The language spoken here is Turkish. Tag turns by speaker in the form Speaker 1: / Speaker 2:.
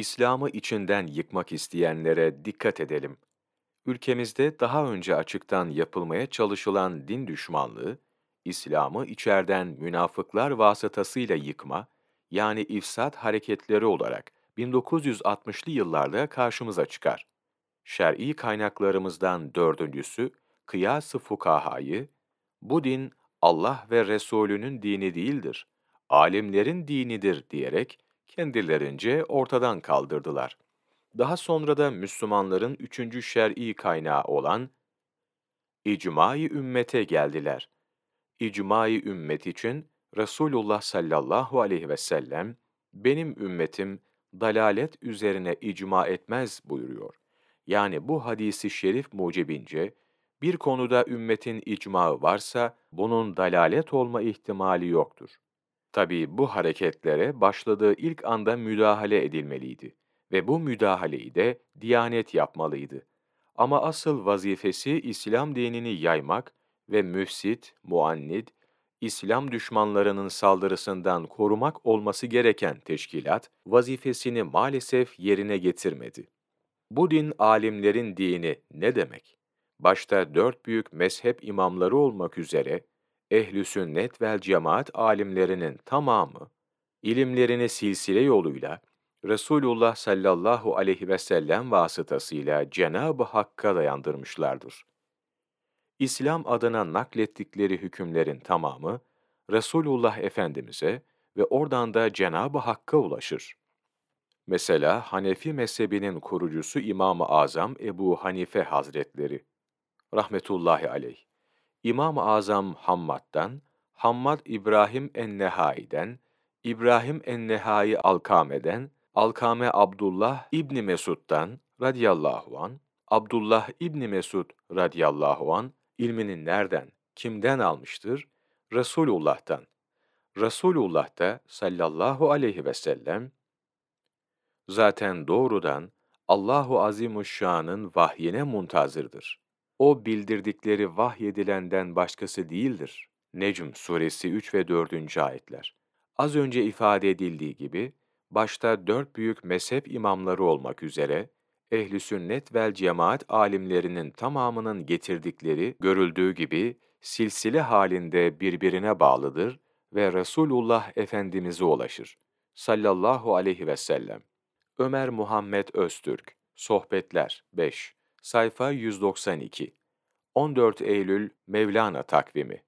Speaker 1: İslam'ı içinden yıkmak isteyenlere dikkat edelim. Ülkemizde daha önce açıktan yapılmaya çalışılan din düşmanlığı, İslam'ı içerden münafıklar vasıtasıyla yıkma, yani ifsat hareketleri olarak 1960'lı yıllarda karşımıza çıkar. Şer'i kaynaklarımızdan dördüncüsü, Kıyas-ı Fukaha'yı, bu din Allah ve Resulünün dini değildir, alimlerin dinidir diyerek kendilerince ortadan kaldırdılar. Daha sonra da Müslümanların üçüncü şer'i kaynağı olan icma-i ümmete geldiler. İcma-i ümmet için Resulullah sallallahu aleyhi ve sellem, benim ümmetim dalalet üzerine icma etmez buyuruyor. Yani bu hadisi şerif mucibince, bir konuda ümmetin icmağı varsa, bunun dalalet olma ihtimali yoktur. Tabi bu hareketlere başladığı ilk anda müdahale edilmeliydi ve bu müdahaleyi de Diyanet yapmalıydı. Ama asıl vazifesi İslam dinini yaymak ve müfsit, muannid, İslam düşmanlarının saldırısından korumak olması gereken teşkilat, vazifesini maalesef yerine getirmedi. Bu din alimlerin dini ne demek? Başta dört büyük mezhep imamları olmak üzere, ehl-i sünnet vel cemaat alimlerinin tamamı, ilimlerini silsile yoluyla, Resulullah sallallahu aleyhi ve sellem vasıtasıyla Cenab-ı Hakk'a dayandırmışlardır. İslam adına naklettikleri hükümlerin tamamı, Resulullah Efendimiz'e ve oradan da Cenab-ı Hakk'a ulaşır. Mesela Hanefi mezhebinin kurucusu İmam-ı Azam Ebu Hanife Hazretleri, rahmetullahi aleyh, İmam-ı Azam Hammad'dan, Hammad İbrahim en-Nehai'den, İbrahim en-Nehai Alkame'den, Alkame Abdullah İbni Mesud'dan radıyallahu an, Abdullah İbni Mesud radıyallahu an ilmini nereden, kimden almıştır? Resulullah'tan. Resulullah da sallallahu aleyhi ve sellem zaten doğrudan Allahu Azimuşşan'ın vahyine muntazırdır. O bildirdikleri vahyedilenden başkası değildir. Necm suresi 3 ve 4. ayetler. Az önce ifade edildiği gibi, başta dört büyük mezhep imamları olmak üzere, ehli sünnet vel cemaat alimlerinin tamamının getirdikleri görüldüğü gibi silsile halinde birbirine bağlıdır ve Resulullah Efendimiz'e ulaşır. Sallallahu aleyhi ve sellem. Ömer Muhammed Öztürk, Sohbetler 5, sayfa 192, 14 Eylül Mevlana takvimi